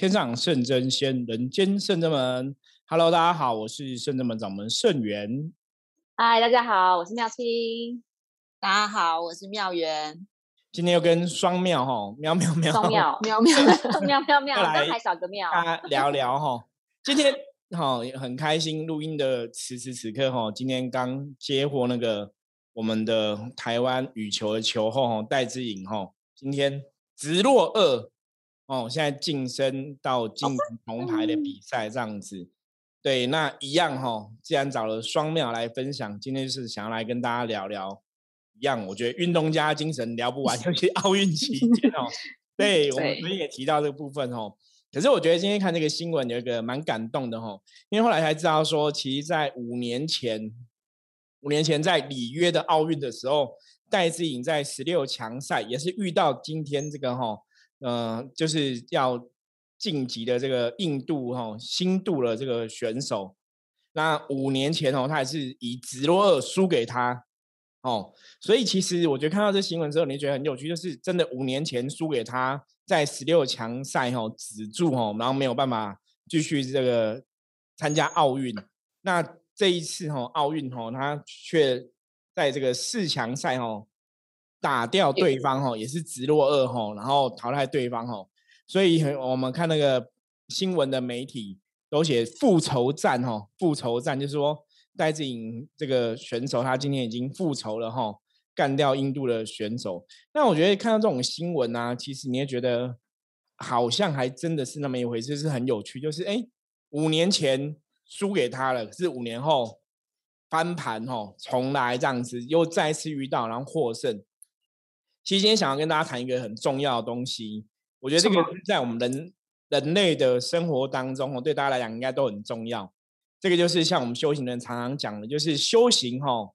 天上圣真仙，人间圣真门。Hello，大家好，我是圣真门掌门圣元。嗨，大家好，我是妙清。大家好，我是妙元。今天又跟双 妙哈，妙妙妙，双妙喵喵喵喵喵，来刚还少个妙。大家聊聊哈。今天哈很开心录音的此时此刻哈，今天刚接获那个我们的台湾羽球的球后哈戴之颖哈，今天直落二哦，现在晋升到进铜牌的比赛这样子。对，那一样哈，既然找了双妙来分享，今天是想要来跟大家聊聊一样，我觉得运动家精神聊不完，尤其奥运期间哦。对，我们昨天也提到这个部分哦。可是我觉得今天看这个新闻有一个蛮感动的哈，因为后来才知道说，其实，在五年前，五年前在里约的奥运的时候，戴资颖在十六强赛也是遇到今天这个哈，嗯，就是要。晋级的这个印度哈新度的这个选手，那五年前哦，他也是以直落二输给他哦，所以其实我觉得看到这新闻之后，你觉得很有趣，就是真的五年前输给他在十六强赛哈止住哦，然后没有办法继续这个参加奥运。那这一次哈奥运哈，他却在这个四强赛哦打掉对方哦，也是直落二哈，然后淘汰对方哈。所以我们看那个新闻的媒体都写复仇战哈，复仇战就是说戴志颖这个选手他今天已经复仇了哈，干掉印度的选手。那我觉得看到这种新闻啊，其实你也觉得好像还真的是那么一回事，是很有趣。就是哎，五年前输给他了，可是五年后翻盘哈，重来这样子，又再次遇到然后获胜。其实今天想要跟大家谈一个很重要的东西。我觉得这个在我们人人类的生活当中哦，对大家来讲应该都很重要。这个就是像我们修行人常常讲的，就是修行哈，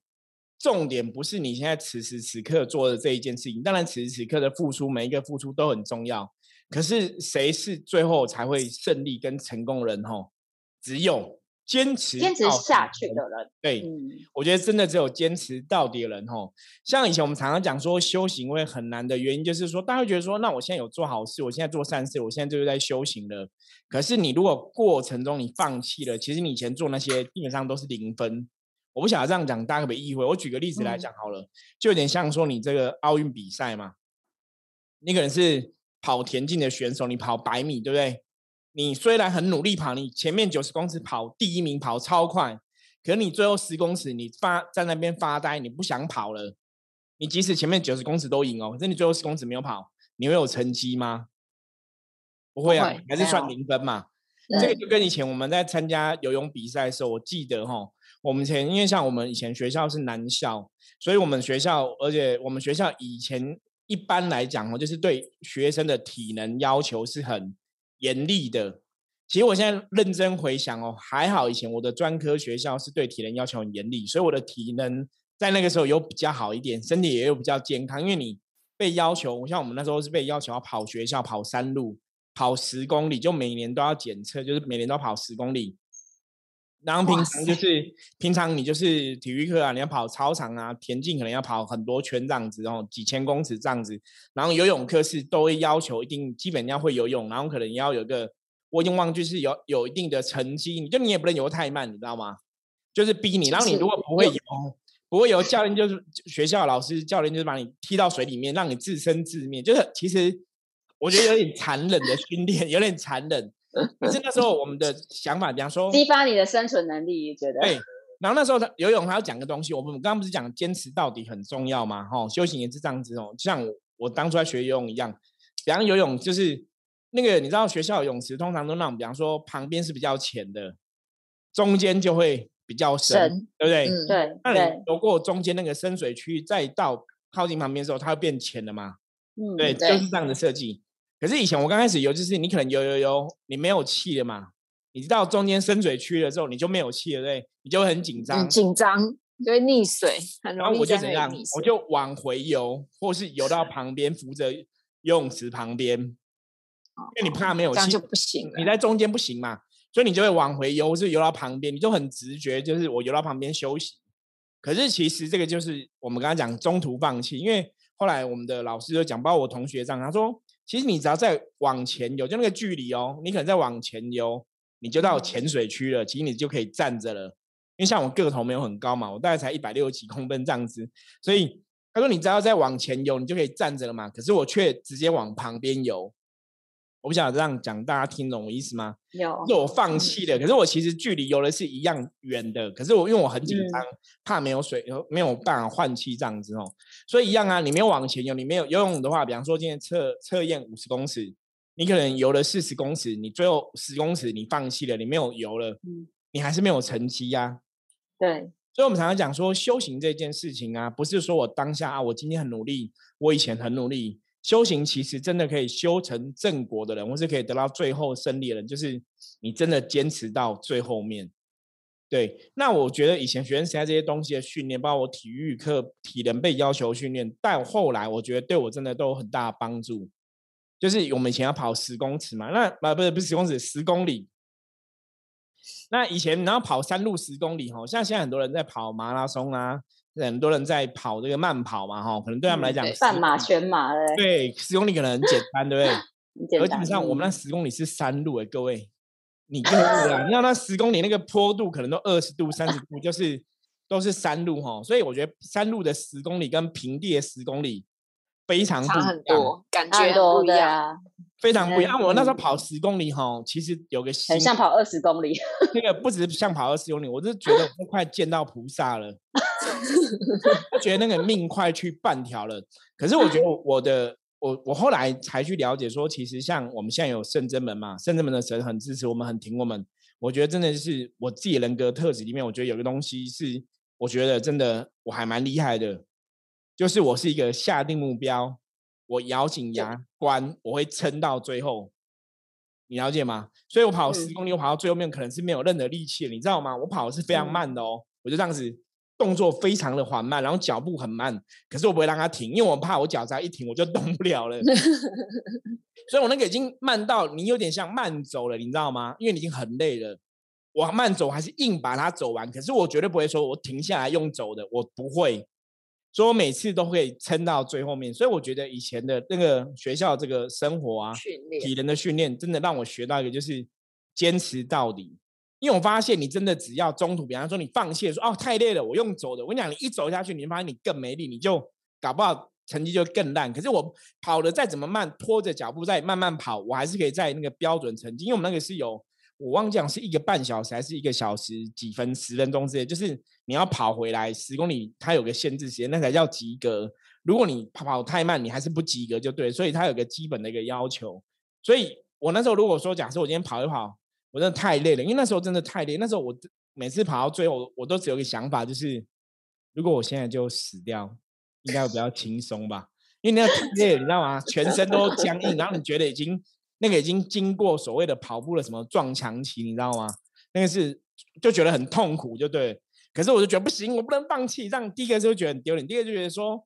重点不是你现在此时此刻做的这一件事情，当然此时此刻的付出，每一个付出都很重要。可是谁是最后才会胜利跟成功人哈？只有。坚持坚持下去的人，对，我觉得真的只有坚持到底的人哦。像以前我们常常讲说修行会很难的原因，就是说大家会觉得说，那我现在有做好事，我现在做善事，我现在就是在修行了。可是你如果过程中你放弃了，其实你以前做那些基本上都是零分。我不晓得这样讲大家可不可以意会？我举个例子来讲好了，就有点像说你这个奥运比赛嘛，你可能是跑田径的选手，你跑百米，对不对？你虽然很努力跑，你前面九十公尺跑第一名跑超快，可是你最后十公尺你发在那边发呆，你不想跑了。你即使前面九十公尺都赢哦，可是你最后十公尺没有跑，你会有成绩吗？不会啊，还是算零分嘛。这个就跟以前我们在参加游泳比赛的时候，我记得哈，我们前因为像我们以前学校是男校，所以我们学校而且我们学校以前一般来讲哦，就是对学生的体能要求是很。严厉的，其实我现在认真回想哦，还好以前我的专科学校是对体能要求很严厉，所以我的体能在那个时候有比较好一点，身体也有比较健康。因为你被要求，像我们那时候是被要求要跑学校跑山路，跑十公里，就每年都要检测，就是每年都要跑十公里。然后平常就是平常你就是体育课啊，你要跑操场啊，田径可能要跑很多圈这样子，然后几千公尺这样子。然后游泳课是都会要求一定基本要会游泳，然后可能要有个我已经忘记是有有一定的成绩，你就你也不能游太慢，你知道吗？就是逼你，然后你如果不会游，不会游，教练就是学校老师教练就是把你踢到水里面，让你自生自灭。就是其实我觉得有点残忍的训练，有点残忍。可是那时候我们的想法，比方说激发你的生存能力，觉得对。然后那时候他游泳，还要讲个东西。我们刚刚不是讲坚持到底很重要嘛？哈，修行也是这样子哦。像我我当初在学游泳一样，比方游泳就是那个，你知道学校泳池通常都那种，比方说旁边是比较浅的，中间就会比较深，对不对？嗯，对。那你游过中间那个深水区，再到靠近旁边的时候，它会变浅的嘛？嗯，对，就是这样的设计。可是以前我刚开始游，就是你可能游游游，你没有气了嘛？你知道中间深水区的时候，你就没有气了，对？你就会很紧张，紧张就会溺水，很容易。然后我就怎样？我就往回游，或是游到旁边，扶着游泳池旁边，因为你怕没有气就不行。你在中间不行嘛，所以你就会往回游，或是游到旁边，你就很直觉，就是我游到旁边休息。可是其实这个就是我们刚刚讲中途放弃，因为后来我们的老师就讲，包括我同学这样，他说。其实你只要再往前游，就那个距离哦，你可能再往前游，你就到浅水区了。其实你就可以站着了，因为像我个头没有很高嘛，我大概才一百六十几公分这样子，所以他说你只要再往前游，你就可以站着了嘛。可是我却直接往旁边游。我不想这样讲，大家听懂我意思吗？有，是我放弃了。可是我其实距离游的是一样远的。可是我因为我很紧张，怕没有水，没有办法换气这样子哦。所以一样啊，你没有往前游，你没有游泳的话，比方说今天测测验五十公尺，你可能游了四十公尺，你最后十公尺你放弃了，你没有游了，你还是没有成绩呀。对。所以我们常常讲说修行这件事情啊，不是说我当下啊，我今天很努力，我以前很努力。修行其实真的可以修成正果的人，或是可以得到最后胜利的人，就是你真的坚持到最后面。对，那我觉得以前学生时代这些东西的训练，包括我体育课体能被要求训练，但后来我觉得对我真的都有很大的帮助。就是我们以前要跑十公尺嘛，那啊不是不是十公尺，十公里。那以前然后跑山路十公里，哈，像现在很多人在跑马拉松啊。很多人在跑这个慢跑嘛，哈，可能对他们来讲，半马、全马的，对，十公里可能很简单，对不对？而基本上我们那十公里是山路哎，各位，你就是啊，你知道那十公里那个坡度可能都二十度、三十度，就是都是山路哈，所以我觉得山路的十公里跟平地的十公里非常差很多，感觉不一样。非常不一样。我那时候跑十公里哈，其实有个很像跑二十公里。那个不只是像跑二十公里，我是觉得我快见到菩萨了。我觉得那个命快去半条了。可是我觉得我的我我后来才去了解说，其实像我们现在有圣真门嘛，圣真门的神很支持我们，很挺我们。我觉得真的是我自己人格特质里面，我觉得有个东西是，我觉得真的我还蛮厉害的，就是我是一个下定目标。我咬紧牙关，我会撑到最后，你了解吗？所以我跑十公里，我跑到最后面可能是没有任何力气，你知道吗？我跑的是非常慢的哦，我就这样子，动作非常的缓慢，然后脚步很慢，可是我不会让它停，因为我怕我脚再一停我就动不了了。所以我那个已经慢到你有点像慢走了，你知道吗？因为你已经很累了，我慢走还是硬把它走完，可是我绝对不会说我停下来用走的，我不会。所以我每次都会撑到最后面，所以我觉得以前的那个学校这个生活啊，体能的训练，真的让我学到一个就是坚持到底。因为我发现你真的只要中途，比方说你放弃说哦太累了，我用走的，我跟你讲，你一走下去，你发现你更没力，你就搞不好成绩就更烂。可是我跑的再怎么慢，拖着脚步再慢慢跑，我还是可以在那个标准成绩，因为我们那个是有。我忘记讲是一个半小时还是一个小时几分十分钟之类，就是你要跑回来十公里，它有个限制时间，那才叫及格。如果你跑太慢，你还是不及格就对。所以它有个基本的一个要求。所以我那时候如果说假设我今天跑一跑，我真的太累了，因为那时候真的太累。那时候我每次跑到最后，我都只有一个想法，就是如果我现在就死掉，应该会比较轻松吧？因为那个太 累，你知道吗？全身都僵硬，然后你觉得已经。那个已经经过所谓的跑步的什么撞墙期，你知道吗？那个是就觉得很痛苦，就对。可是我就觉得不行，我不能放弃。这样第一个就觉得很丢脸，第二个就觉得说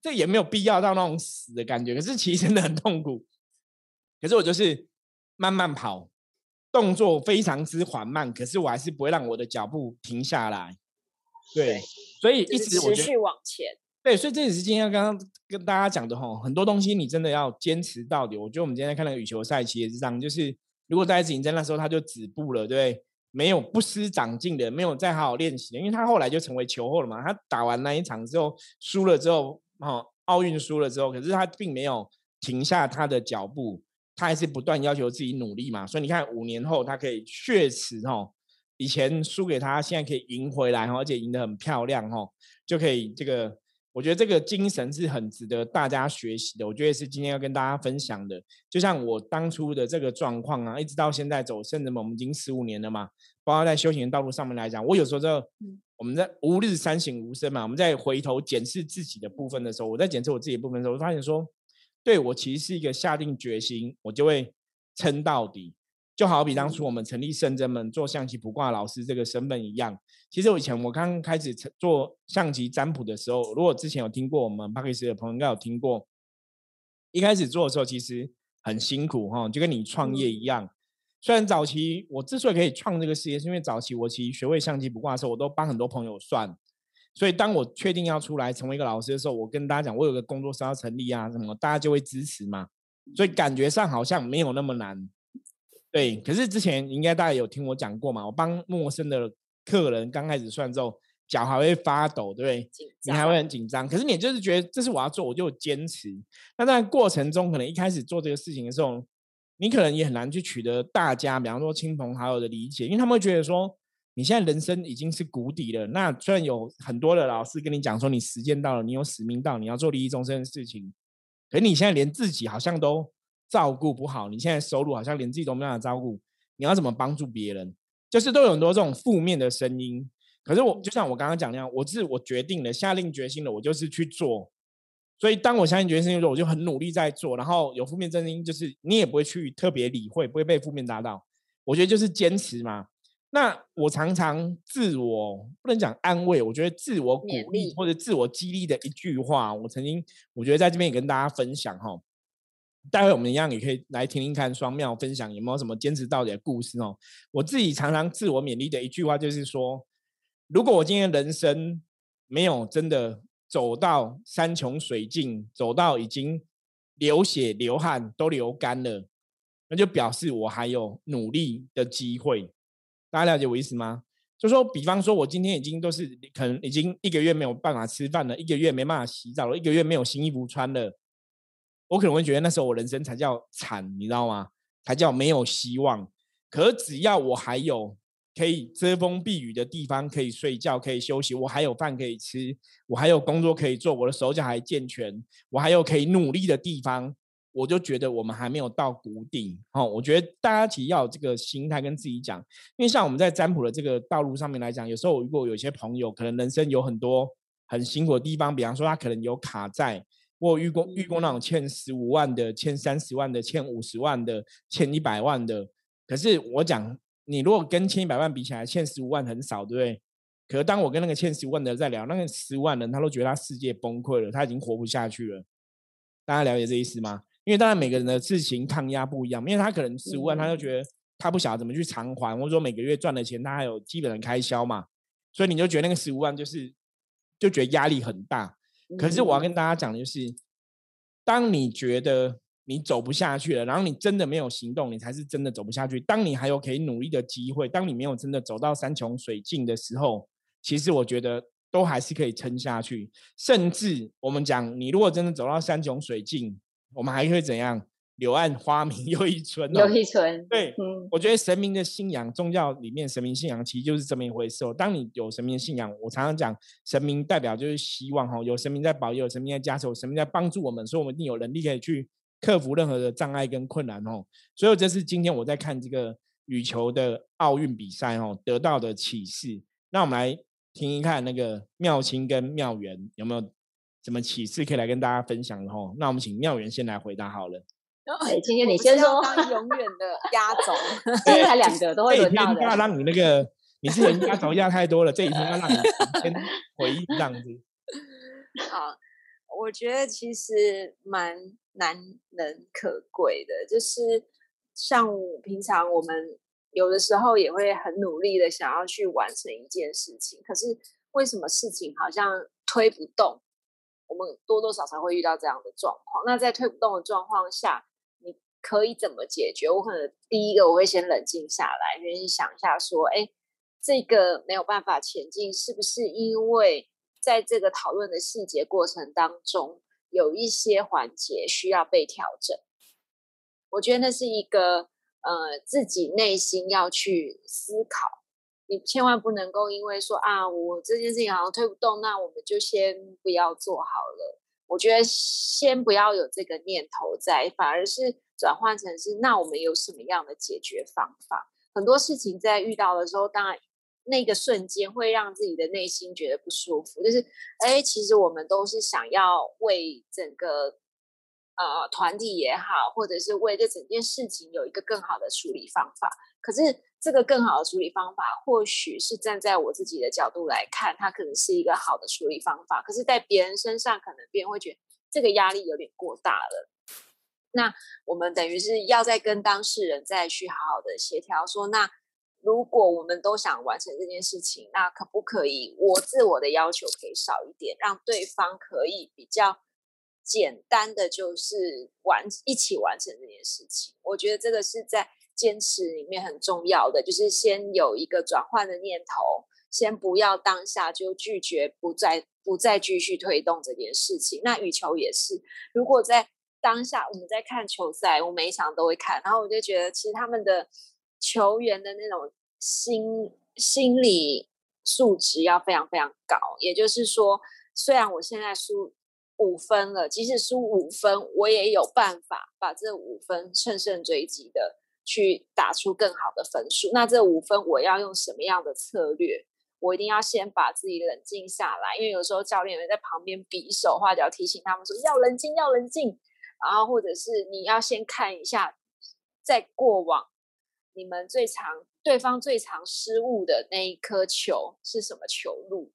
这也没有必要到那种死的感觉。可是其实真的很痛苦。可是我就是慢慢跑，动作非常之缓慢，可是我还是不会让我的脚步停下来。对，所以一直持续往前。对，所以这也是今天刚刚跟大家讲的哈，很多东西你真的要坚持到底。我觉得我们今天看那个羽球赛，其实是这样，就是如果戴子颖在那时候他就止步了，对？没有不思长进的，没有再好好练习的，因为他后来就成为球后了嘛。他打完那一场之后输了之后，哈，奥运输了之后，可是他并没有停下他的脚步，他还是不断要求自己努力嘛。所以你看，五年后他可以血耻哦，以前输给他，现在可以赢回来哈，而且赢得很漂亮哈，就可以这个。我觉得这个精神是很值得大家学习的。我觉得是今天要跟大家分享的。就像我当初的这个状况啊，一直到现在走圣人们，我们已经十五年了嘛。包括在修行的道路上面来讲，我有时候就我们在吾日三省吾身嘛，我们在回头检视自己的部分的时候，我在检视我自己的部分的时候，我发现说，对我其实是一个下定决心，我就会撑到底。就好比当初我们成立圣真门做象棋卜卦老师这个身份一样。其实我以前我刚开始做象棋占卜的时候，如果之前有听过我们巴克斯的朋友应该有听过。一开始做的时候其实很辛苦哈，就跟你创业一样。虽然早期我之所以可以创这个事业，是因为早期我其实学会象棋卜卦的时候，我都帮很多朋友算。所以当我确定要出来成为一个老师的时候，我跟大家讲，我有个工作室要成立啊，什么大家就会支持嘛。所以感觉上好像没有那么难。对，可是之前应该大家有听我讲过嘛，我帮陌生的客人刚开始算之后，脚还会发抖，对不对？你还会很紧张。可是你就是觉得这是我要做，我就坚持。那在过程中，可能一开始做这个事情的时候，你可能也很难去取得大家，比方说亲朋好友的理解，因为他们会觉得说。你现在人生已经是谷底了。那虽然有很多的老师跟你讲说，你时间到了，你有使命到，你要做利益众生的事情，可你现在连自己好像都照顾不好，你现在收入好像连自己都没办法照顾，你要怎么帮助别人？就是都有很多这种负面的声音。可是我就像我刚刚讲那样，我是我决定了，下定决心了，我就是去做。所以当我下定决心的时候，我就很努力在做。然后有负面声音，就是你也不会去特别理会，不会被负面打到。我觉得就是坚持嘛。那我常常自我不能讲安慰，我觉得自我鼓励或者自我激励的一句话，我曾经我觉得在这边也跟大家分享哈。待会我们一样也可以来听听看双妙分享有没有什么坚持到底的故事哦。我自己常常自我勉励的一句话就是说，如果我今天人生没有真的走到山穷水尽，走到已经流血流汗都流干了，那就表示我还有努力的机会。大家了解我意思吗？就说，比方说，我今天已经都是可能已经一个月没有办法吃饭了，一个月没办法洗澡了，一个月没有新衣服穿了，我可能会觉得那时候我人生才叫惨，你知道吗？才叫没有希望。可只要我还有可以遮风避雨的地方，可以睡觉，可以休息，我还有饭可以吃，我还有工作可以做，我的手脚还健全，我还有可以努力的地方。我就觉得我们还没有到谷底，哦，我觉得大家其实要有这个心态跟自己讲，因为像我们在占卜的这个道路上面来讲，有时候如果有些朋友可能人生有很多很辛苦的地方，比方说他可能有卡债，或遇过遇过那种欠十五万的、欠三十万的、欠五十万的、欠一百万的，可是我讲你如果跟欠一百万比起来，欠十五万很少，对不对？可是当我跟那个欠十五万的在聊，那个十万人他都觉得他世界崩溃了，他已经活不下去了，大家了解这意思吗？因为当然每个人的事情抗压不一样，因为他可能十五万，他就觉得他不晓得怎么去偿还，或者说每个月赚的钱他还有基本的开销嘛，所以你就觉得那个十五万就是就觉得压力很大。可是我要跟大家讲的就是，当你觉得你走不下去了，然后你真的没有行动，你才是真的走不下去。当你还有可以努力的机会，当你没有真的走到山穷水尽的时候，其实我觉得都还是可以撑下去。甚至我们讲，你如果真的走到山穷水尽，我们还会怎样？柳暗花明 又一村，又一村。对，我觉得神明的信仰，宗教里面神明信仰其实就是这么一回事哦。当你有神明信仰，我常常讲，神明代表就是希望哈，有神明在保佑，有神明在加持，有神明在帮助我们，所以我们一定有能力可以去克服任何的障碍跟困难哦。所以这是今天我在看这个羽球的奥运比赛哦得到的启示。那我们来听一看那个妙清跟妙元有没有？什么启示可以来跟大家分享的吼？那我们请妙元先来回答好了。哎，今天你先说。当永远的 压轴，今天两个都会轮到的。要让你那个，你是人压轴压太多了，这一天要让你 先回应这样子。好，我觉得其实蛮难能可贵的，就是像平常我们有的时候也会很努力的想要去完成一件事情，可是为什么事情好像推不动？我们多多少少会遇到这样的状况。那在推不动的状况下，你可以怎么解决？我可能第一个我会先冷静下来，先想一下，说，哎，这个没有办法前进，是不是因为在这个讨论的细节过程当中，有一些环节需要被调整？我觉得那是一个呃自己内心要去思考。你千万不能够因为说啊，我这件事情好像推不动，那我们就先不要做好了。我觉得先不要有这个念头在，反而是转换成是，那我们有什么样的解决方法？很多事情在遇到的时候，当然那个瞬间会让自己的内心觉得不舒服，就是哎，其实我们都是想要为整个呃团体也好，或者是为这整件事情有一个更好的处理方法，可是。这个更好的处理方法，或许是站在我自己的角度来看，它可能是一个好的处理方法。可是，在别人身上，可能别人会觉得这个压力有点过大了。那我们等于是要再跟当事人再去好好的协调，说那如果我们都想完成这件事情，那可不可以我自我的要求可以少一点，让对方可以比较简单的就是完一起完成这件事情。我觉得这个是在坚持里面很重要的，就是先有一个转换的念头，先不要当下就拒绝，不再不再继续推动这件事情。那羽球也是，如果在当下我们在看球赛，我每一场都会看，然后我就觉得其实他们的球员的那种心心理素质要非常非常高。也就是说，虽然我现在输五分了，即使输五分，我也有办法把这五分乘胜追击的去打出更好的分数。那这五分我要用什么样的策略？我一定要先把自己冷静下来，因为有时候教练员在旁边比手画脚，提醒他们说要冷静，要冷静。然后，或者是你要先看一下，在过往你们最常对方最常失误的那一颗球是什么球路？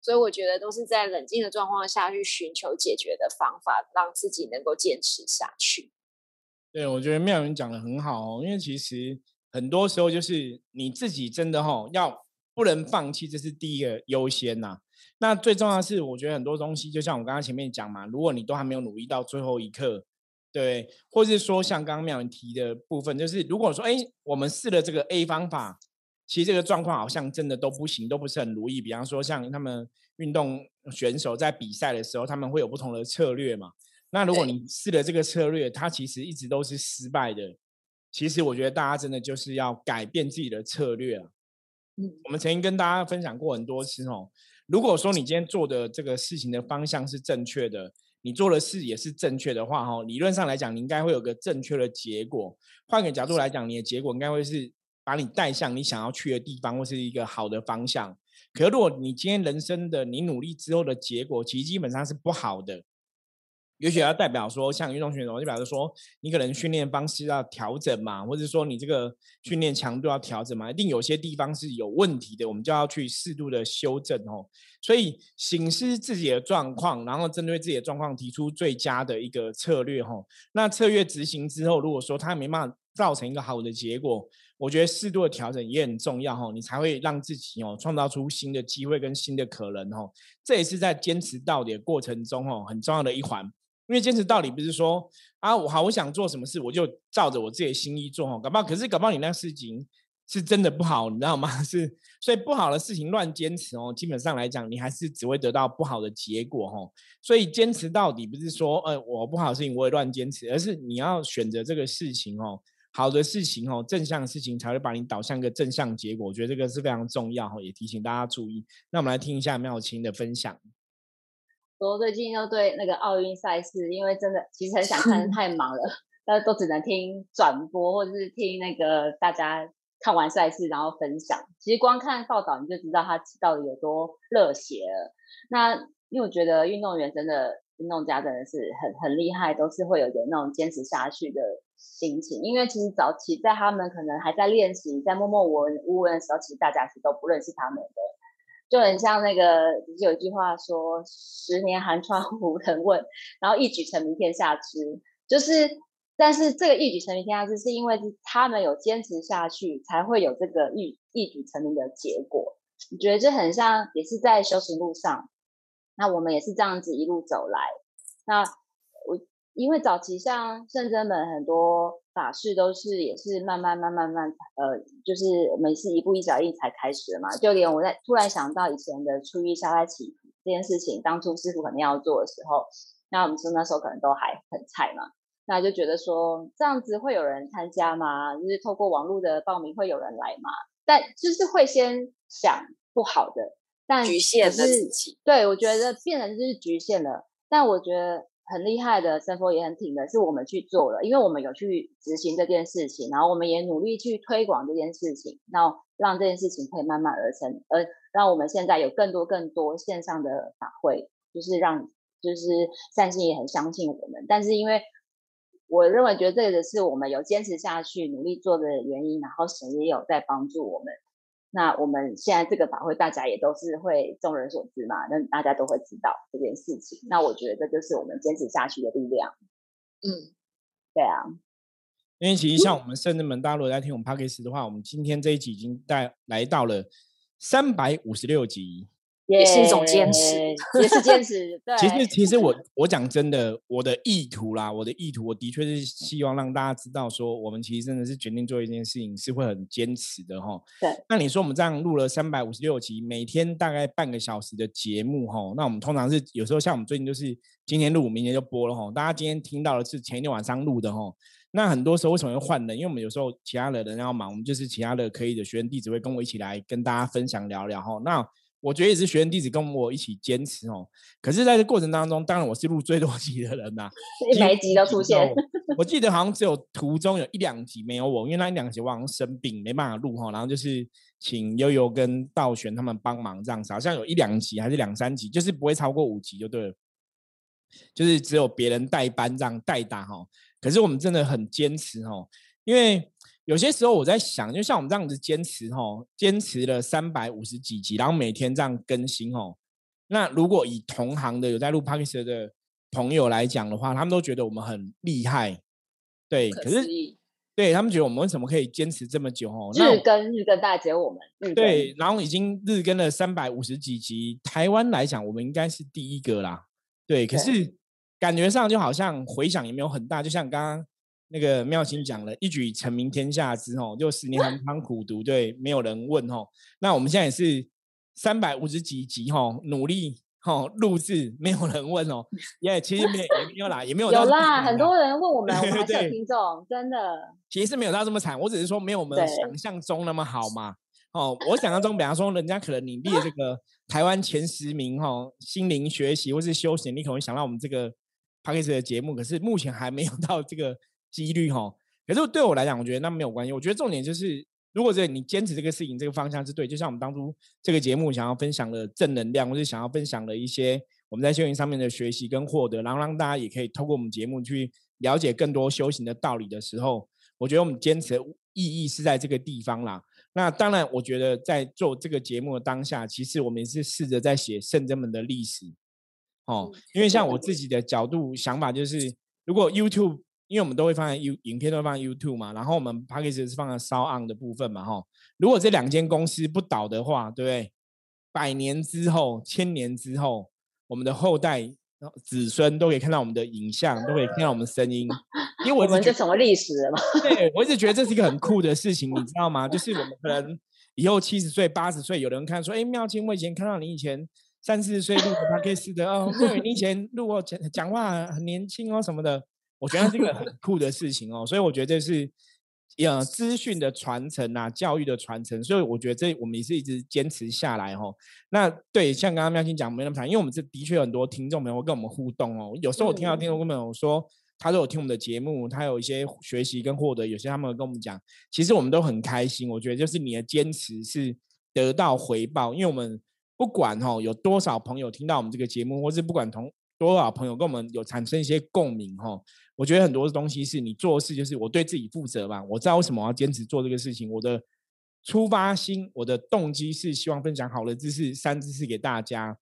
所以我觉得都是在冷静的状况下去寻求解决的方法，让自己能够坚持下去。对，我觉得妙云讲的很好哦，因为其实很多时候就是你自己真的哈要不能放弃，这是第一个优先呐。那最重要的是，我觉得很多东西就像我刚刚前面讲嘛，如果你都还没有努力到最后一刻。对，或是说像刚刚妙文提的部分，就是如果说哎，我们试了这个 A 方法，其实这个状况好像真的都不行，都不是很如意。比方说像他们运动选手在比赛的时候，他们会有不同的策略嘛。那如果你试了这个策略，它其实一直都是失败的。其实我觉得大家真的就是要改变自己的策略啊。嗯，我们曾经跟大家分享过很多次哦。如果说你今天做的这个事情的方向是正确的。你做的事也是正确的话，哈，理论上来讲，你应该会有个正确的结果。换个角度来讲，你的结果应该会是把你带向你想要去的地方，或是一个好的方向。可，如果你今天人生的你努力之后的结果，其实基本上是不好的。也许要代表说，像运动选手，就表示说，你可能训练方式要调整嘛，或者说你这个训练强度要调整嘛，一定有些地方是有问题的，我们就要去适度的修正哦。所以，醒思自己的状况，然后针对自己的状况提出最佳的一个策略哦。那策略执行之后，如果说它没办法造成一个好的结果，我觉得适度的调整也很重要哈，你才会让自己哦创造出新的机会跟新的可能哦。这也是在坚持到底的过程中哦很重要的一环。因为坚持到底不是说啊，我好我想做什么事，我就照着我自己的心意做哦。搞不好，可是搞不好你那个事情是真的不好，你知道吗？是，所以不好的事情乱坚持哦，基本上来讲，你还是只会得到不好的结果哦。所以坚持到底不是说，呃，我不好的事情我也乱坚持，而是你要选择这个事情哦，好的事情哦，正向的事情才会把你导向一个正向结果。我觉得这个是非常重要哦，也提醒大家注意。那我们来听一下妙清的分享。我最近又对那个奥运赛事，因为真的其实很想看，太忙了，但都只能听转播或者是听那个大家看完赛事然后分享。其实光看报道你就知道他到底有多热血了。那因为我觉得运动员真的运动家真的是很很厉害，都是会有点那种坚持下去的心情。因为其实早期在他们可能还在练习，在默默无闻无闻的时候，其实大家是都不认识他们的。就很像那个，有句话说“十年寒窗无人问”，然后一举成名天下知。就是，但是这个一举成名天下知，是因为他们有坚持下去，才会有这个一一举成名的结果。你觉得这很像，也是在修行路上。那我们也是这样子一路走来。那因为早期像圣真门很多。法事都是也是慢慢慢慢慢，呃，就是我们是一步一脚印才开始的嘛。就连我在突然想到以前的初一下来祈福这件事情，当初师傅可能要做的时候，那我们说那时候可能都还很菜嘛，那就觉得说这样子会有人参加吗？就是透过网络的报名会有人来吗？但就是会先想不好的，但局限了自己。对，我觉得变成就是局限了。但我觉得。很厉害的，生活也很挺的，是我们去做了，因为我们有去执行这件事情，然后我们也努力去推广这件事情，然后让这件事情可以慢慢而成，而让我们现在有更多更多线上的法会，就是让就是善心也很相信我们，但是因为我认为觉得这个是我们有坚持下去努力做的原因，然后神也有在帮助我们。那我们现在这个法会，大家也都是会众人所知嘛，那大家都会知道这件事情。那我觉得这就是我们坚持下去的力量。嗯，对啊。因为其实像我们圣人门，大家如果在听我们 p a c k a g e 的话，我们今天这一集已经带来到了三百五十六集。也是一种坚持，也是坚持。对，其实其实我我讲真的，我的意图啦，我的意图，我的确是希望让大家知道，说我们其实真的是决定做一件事情，是会很坚持的哈。对。那你说我们这样录了三百五十六集，每天大概半个小时的节目哈，那我们通常是有时候像我们最近就是今天录，明天就播了哈。大家今天听到的是前一天晚上录的哈。那很多时候为什么会换人？因为我们有时候其他的人要忙，我们就是其他的可以的学员弟子会跟我一起来跟大家分享聊聊哈。那我觉得也是学员弟子跟我一起坚持哦。可是，在这过程当中，当然我是录最多 集的人呐，每集都出现。我记得好像只有途中有一两集没有我，因为那一两集我好像生病没办法录哈。然后就是请悠悠跟道玄他们帮忙这样子，好像有一两集还是两三集，就是不会超过五集就对了。就是只有别人代班这样代打哈。可是我们真的很坚持哦，因为。有些时候我在想，就像我们这样子坚持吼，坚持了三百五十几集，然后每天这样更新吼。那如果以同行的有在录 p o d c a s 的朋友来讲的话，他们都觉得我们很厉害，对。可是，对他们觉得我们为什么可以坚持这么久吼？日更日更，大姐我们。对，然后已经日更了三百五十几集，台湾来讲，我们应该是第一个啦。对，可是感觉上就好像回响也没有很大，就像刚刚。那个妙心讲了一举成名天下之后，就十年寒窗 苦读，对，没有人问哦。那我们现在也是三百五十几集吼，努力吼录制，没有人问哦。也其实没也没有啦，也没有有啦，很多人问我们，我们 还有听众，真的。其实是没有到这么惨，我只是说没有我们想象中那么好嘛。哦，我想象中，比方说人家可能你列这个台湾前十名哈，心灵学习或是休闲，你可能会想到我们这个 p a c k a g e 的节目，可是目前还没有到这个。几率哈，可是对我来讲，我觉得那没有关系。我觉得重点就是，如果这你坚持这个事情，这个方向是对，就像我们当初这个节目想要分享的正能量，或是想要分享的一些我们在修行上面的学习跟获得，然后让大家也可以透过我们节目去了解更多修行的道理的时候，我觉得我们坚持的意义是在这个地方啦。那当然，我觉得在做这个节目的当下，其实我们也是试着在写圣真们的历史。哦，因为像我自己的角度想法就是，如果 YouTube。因为我们都会放在 U 影片都会放在 YouTube 嘛，然后我们 p a c k a g e 是放在 s o On 的部分嘛，哈。如果这两间公司不倒的话，对不对？百年之后、千年之后，我们的后代、子孙都可以看到我们的影像，都可以听到我们声音。因为我们就成为历史了嘛。对，我一直觉得这是一个很酷的事情，你知道吗？就是我们可能以后七十岁、八十岁，有人看说，哎，妙清，我以前看到你以前三四十岁录的 p a c k a e 的哦，对，你以前录过讲讲话很年轻哦什么的。我觉得是一个很酷的事情哦，所以我觉得这是呃资讯的传承啊，教育的传承，所以我觉得这我们也是一直坚持下来哦。那对，像刚刚妙心讲没那么长，因为我们这的确有很多听众朋友跟我们互动哦。有时候我听到听众朋友说，他都有听我们的节目，他有一些学习跟获得，有些他们跟我们讲，其实我们都很开心。我觉得就是你的坚持是得到回报，因为我们不管哈有多少朋友听到我们这个节目，或是不管同多少朋友跟我们有产生一些共鸣哈。我觉得很多东西是你做事，就是我对自己负责嘛。我知道为什么我要坚持做这个事情。我的出发心，我的动机是希望分享好的知识、三知识给大家。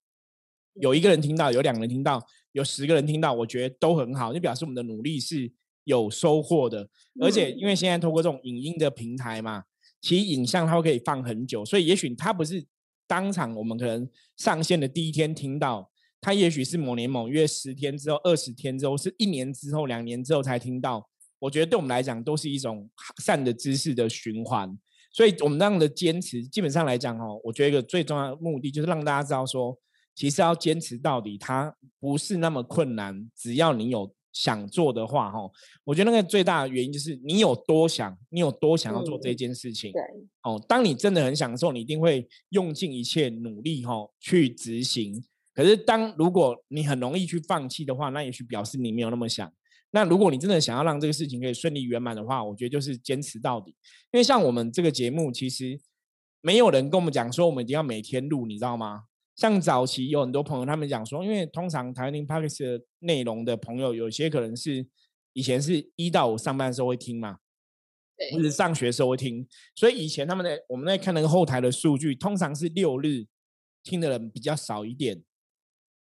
有一个人听到，有两个人听到，有十个人听到，我觉得都很好，就表示我们的努力是有收获的。而且因为现在通过这种影音的平台嘛，其实影像它可以放很久，所以也许它不是当场我们可能上线的第一天听到。他也许是某年某月十天之后、二十天之后，是一年之后、两年之后才听到。我觉得对我们来讲，都是一种善的知识的循环。所以，我们这样的坚持，基本上来讲，哦，我觉得一个最重要的目的，就是让大家知道说，其实要坚持到底，它不是那么困难。只要你有想做的话，哈，我觉得那个最大的原因就是你有多想，你有多想要做这件事情。对，哦，当你真的很享受，你一定会用尽一切努力，哈，去执行。可是，当如果你很容易去放弃的话，那也许表示你没有那么想。那如果你真的想要让这个事情可以顺利圆满的话，我觉得就是坚持到底。因为像我们这个节目，其实没有人跟我们讲说我们一定要每天录，你知道吗？像早期有很多朋友他们讲说，因为通常台湾听 p o d c a 的内容的朋友，有些可能是以前是一到五上班的时候会听嘛，对或者上学的时候会听，所以以前他们在我们在看那个后台的数据，通常是六日听的人比较少一点。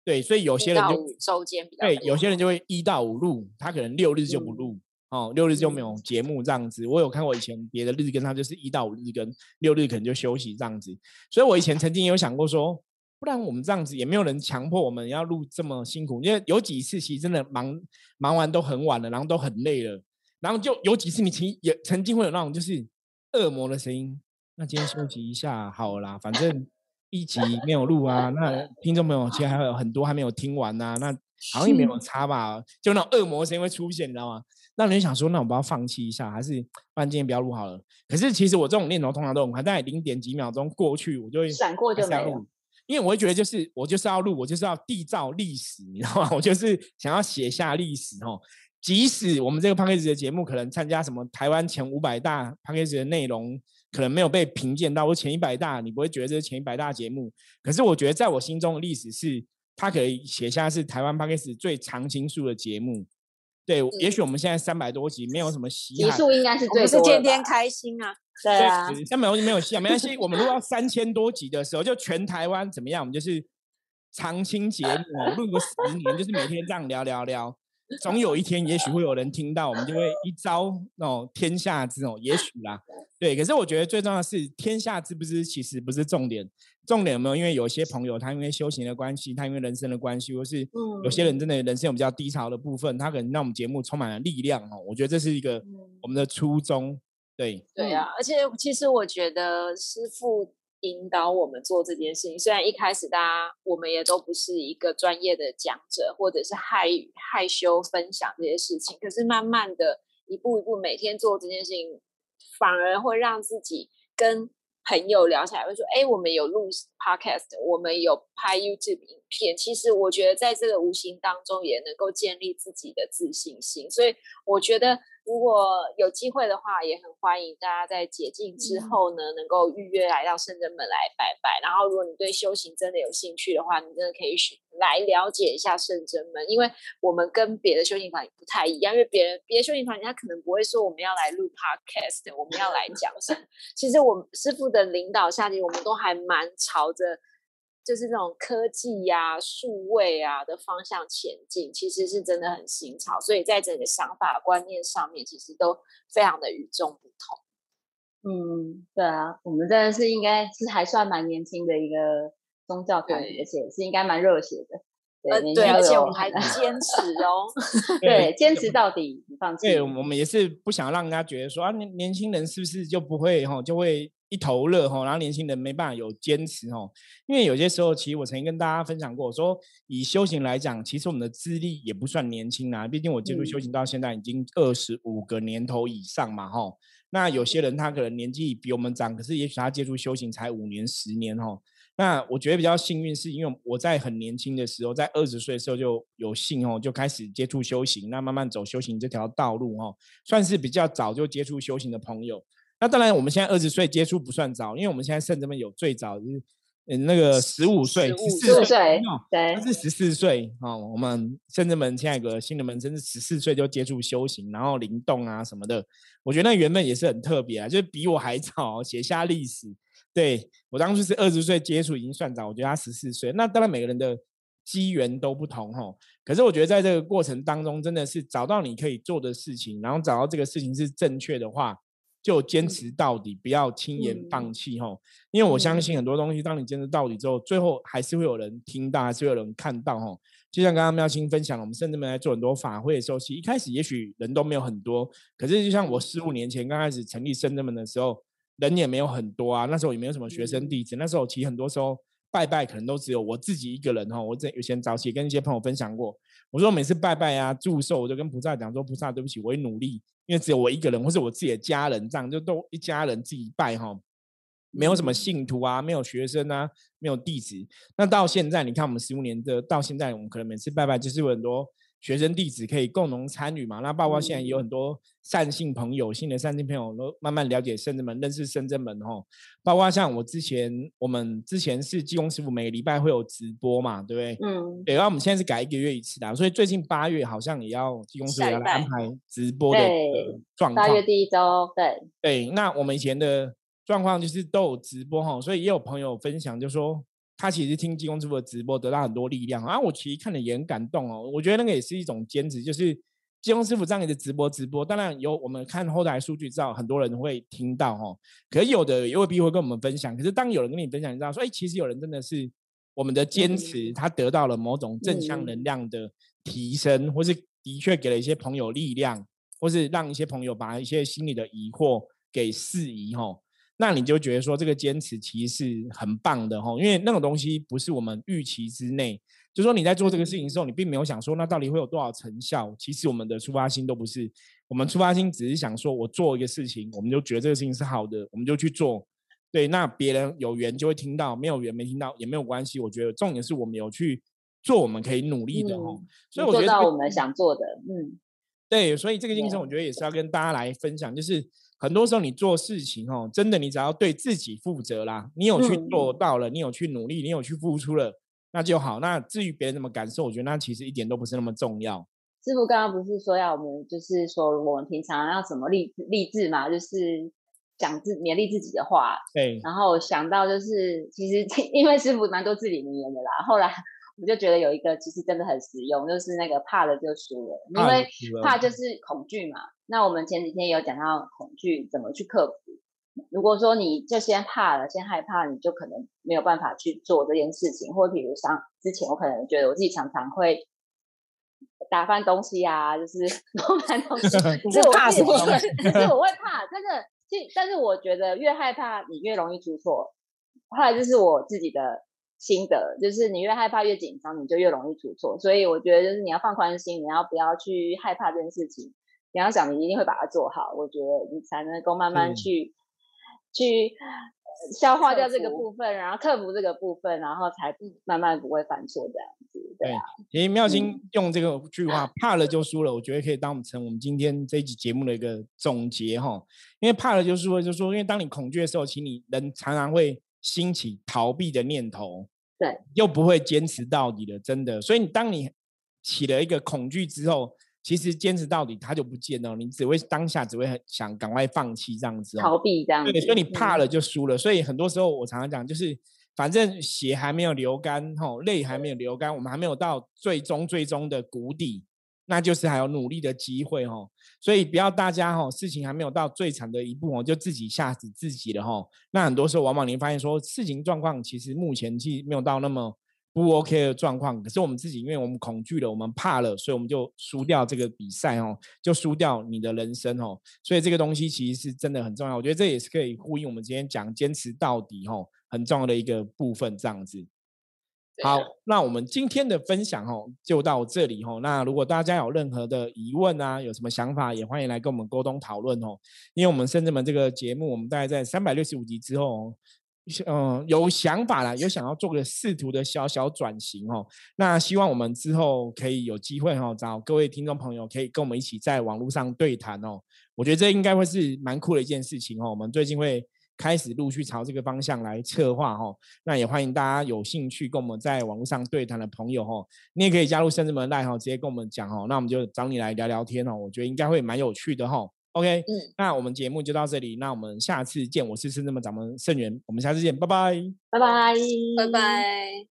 对，所以有些人就周间比较对，有些人就会一到五录，他可能六日就不录哦，六日就没有节目这样子。我有看过以前别的日，跟他就是一到五日跟六日可能就休息这样子。所以我以前曾经有想过说，不然我们这样子也没有人强迫我们要录这么辛苦，因为有几次其实真的忙忙完都很晚了，然后都很累了，然后就有几次你曾也曾经会有那种就是恶魔的声音，那今天休息一下好啦，反正一集没有录啊，那听众朋友其实还有很多还没有听完呐，那好像也没有差吧，就那种恶魔声音会出现，你知道吗？那你想说，那我不要放弃一下，还是不然今天不要录好了？可是其实我这种念头通常都很快，在零点几秒钟过去，我就会闪过就没了。因为我会觉得，就是我就是要录，我就是要缔造历史，你知道吗？我就是想要写下历史哦。即使我们这个 p a c k a g e 的节目可能参加什么台湾前五百大 p a c k a g e 的内容，可能没有被评鉴到，或前一百大，你不会觉得这是前一百大节目。可是我觉得，在我心中的历史是，它可以写下是台湾 p a c k a e 最长青树的节目。对，也许我们现在三百多集，没有什么稀罕，集数应该是最是天天开心啊。对啊，三百多集没有戏啊，没关系。我们录到三千多集的时候，就全台湾怎么样？我们就是长青节目，录个十年，就是每天这样聊聊聊。总有一天，也许会有人听到，我们就会一招那种天下知哦，也许啦。对，可是我觉得最重要的是天下知不知，其实不是重点。重点有没有？因为有些朋友他因为修行的关系，他因为人生的关系，或是有些人真的人生有比较低潮的部分，他可能让我们节目充满了力量哦。我觉得这是一个我们的初衷。对对啊，而且其实我觉得师傅引导我们做这件事情，虽然一开始大家我们也都不是一个专业的讲者，或者是害害羞分享这些事情，可是慢慢的一步一步每天做这件事情，反而会让自己跟。朋友聊起来会说：“哎，我们有录 podcast，我们有拍 YouTube 影片。其实我觉得在这个无形当中也能够建立自己的自信心。所以我觉得。”如果有机会的话，也很欢迎大家在解禁之后呢，能够预约来到圣真门来拜拜。然后，如果你对修行真的有兴趣的话，你真的可以来了解一下圣真门，因为我们跟别的修行团不太一样。因为别人别的修行团，人家可能不会说我们要来录 podcast，我们要来讲什么。其实我们师傅的领导下，去，我们都还蛮朝着。就是这种科技呀、数位啊的方向前进，其实是真的很新潮，所以在整个想法观念上面，其实都非常的与众不同。嗯，对啊，我们真的是应该是还算蛮年轻的一个宗教团体，而且是应该蛮热血的。呃，对，而且我们还 坚持哦，对，坚持到底，不放弃。对，我们也是不想让人家觉得说啊，年年轻人是不是就不会哈，就会。一头热哈，然后年轻人没办法有坚持哈，因为有些时候，其实我曾经跟大家分享过，说以修行来讲，其实我们的资历也不算年轻啊，毕竟我接触修行到现在已经二十五个年头以上嘛哈。那有些人他可能年纪比我们长，可是也许他接触修行才五年、十年哈。那我觉得比较幸运，是因为我在很年轻的时候，在二十岁的时候就有幸哦，就开始接触修行，那慢慢走修行这条道路哦，算是比较早就接触修行的朋友。那当然，我们现在二十岁接触不算早，因为我们现在圣人们有最早就是嗯那个十五岁、十四岁，对，是十四岁哦。我们甚至们现在有个新的门生是十四岁就接触修行，然后灵动啊什么的。我觉得那原本也是很特别啊，就是比我还早写下历史。对我当初是二十岁接触已经算早，我觉得他十四岁。那当然每个人的机缘都不同哈，可是我觉得在这个过程当中，真的是找到你可以做的事情，然后找到这个事情是正确的话。就坚持到底，不要轻言放弃哈。因为我相信很多东西，当你坚持到底之后，最后还是会有人听到，还是有人看到哈。就像刚刚妙清分享，我们甚至们来做很多法会的时候，其实一开始也许人都没有很多，可是就像我十五年前刚开始成立深圳门的时候，人也没有很多啊。那时候也没有什么学生弟子，那时候其实很多时候拜拜可能都只有我自己一个人哈。我这有些早期跟一些朋友分享过，我说每次拜拜啊祝寿，我就跟菩萨讲说，菩萨对不起，我会努力。因为只有我一个人，或是我自己的家人，这样就都一家人自己拜哈，没有什么信徒啊，没有学生啊，没有弟子。那到现在，你看我们十五年的，到现在我们可能每次拜拜就是有很多。学生弟子可以共同参与嘛？那包括现在也有很多善信朋友，新的善信朋友都慢慢了解深圳门，认识深圳门哈。包括像我之前，我们之前是技工师傅每个礼拜会有直播嘛，对不对？嗯。对，然后我们现在是改一个月一次的，所以最近八月好像也要技工师傅要来安排直播的状况。八月第一周，对。对，那我们以前的状况就是都有直播哈，所以也有朋友分享就说。他其实听济公师傅的直播，得到很多力量啊！我其实看了也很感动哦。我觉得那个也是一种坚持，就是济公师傅这样的直播直播，当然有我们看后台数据知道很多人会听到哦。可有的也未必会跟我们分享。可是当有人跟你分享，你知道说，哎，其实有人真的是我们的坚持，他得到了某种正向能量的提升，或是的确给了一些朋友力量，或是让一些朋友把一些心里的疑惑给释疑吼，那你就觉得说这个坚持其实是很棒的吼，因为那种东西不是我们预期之内。就说你在做这个事情的时候，你并没有想说那到底会有多少成效。其实我们的出发心都不是，我们出发心只是想说，我做一个事情，我们就觉得这个事情是好的，我们就去做。对，那别人有缘就会听到，没有缘没听到也没有关系。我觉得重点是我们有去做，我们可以努力的哦。所以我觉得我们想做的，嗯，对，所以这个精神我觉得也是要跟大家来分享。就是很多时候你做事情哦，真的你只要对自己负责啦，你有去做到了，你有去努力，你有去付出了，那就好。那至于别人怎么感受，我觉得那其实一点都不是那么重要。师傅刚刚不是说要我们，就是说我们平常要什么励励志嘛，就是。讲自勉励自己的话，对，然后想到就是，其实 因为师傅蛮多至理名言的啦。后来我就觉得有一个其实真的很实用，就是那个怕了就输了，因为怕就是恐惧嘛。那我们前几天有讲到恐惧怎么去克服。如果说你就先怕了，先害怕，你就可能没有办法去做这件事情。或者比如像之前我可能觉得我自己常常会打翻东西啊，就是 弄翻东西，你是怕什么？就是我会怕真的。但是我觉得越害怕你越容易出错，后来就是我自己的心得，就是你越害怕越紧张，你就越容易出错。所以我觉得就是你要放宽心，你要不要去害怕这件事情？你要想你一定会把它做好，我觉得你才能够慢慢去去。消化掉这个部分，然后克服这个部分，然后才慢慢不会犯错这样子。对啊，其实妙心用这个句话 “怕了就输了”，我觉得可以当成我们今天这一集节目的一个总结哈。因为怕了就输了，就说因为当你恐惧的时候，其实你人常常会兴起逃避的念头，对，又不会坚持到底的，真的。所以你当你起了一个恐惧之后，其实坚持到底，它就不见了。你只会当下只会很想赶快放弃这样子，逃避这样。对，所以你怕了就输了。所以很多时候我常常讲，就是反正血还没有流干，吼，泪还没有流干，我们还没有到最终最终的谷底，那就是还有努力的机会，吼。所以不要大家吼，事情还没有到最惨的一步哦，就自己吓死自己了，吼。那很多时候往往你会发现说，事情状况其实目前其实没有到那么。不 OK 的状况，可是我们自己，因为我们恐惧了，我们怕了，所以我们就输掉这个比赛哦，就输掉你的人生哦。所以这个东西其实是真的很重要，我觉得这也是可以呼应我们今天讲坚持到底哦，很重要的一个部分。这样子，好，那我们今天的分享哦就到这里哦。那如果大家有任何的疑问啊，有什么想法，也欢迎来跟我们沟通讨论哦。因为我们深圳门这个节目，我们大概在三百六十五集之后。嗯，有想法啦，有想要做个试图的小小转型哦。那希望我们之后可以有机会哈，找各位听众朋友可以跟我们一起在网络上对谈哦。我觉得这应该会是蛮酷的一件事情哦。我们最近会开始陆续朝这个方向来策划哈。那也欢迎大家有兴趣跟我们在网络上对谈的朋友哈，你也可以加入深圳门赖哈，直接跟我们讲哦。那我们就找你来聊聊天哦。我觉得应该会蛮有趣的哈。OK，嗯，那我们节目就到这里，那我们下次见。我是深圳门掌门盛元，我们下次见，拜拜，拜拜，拜拜。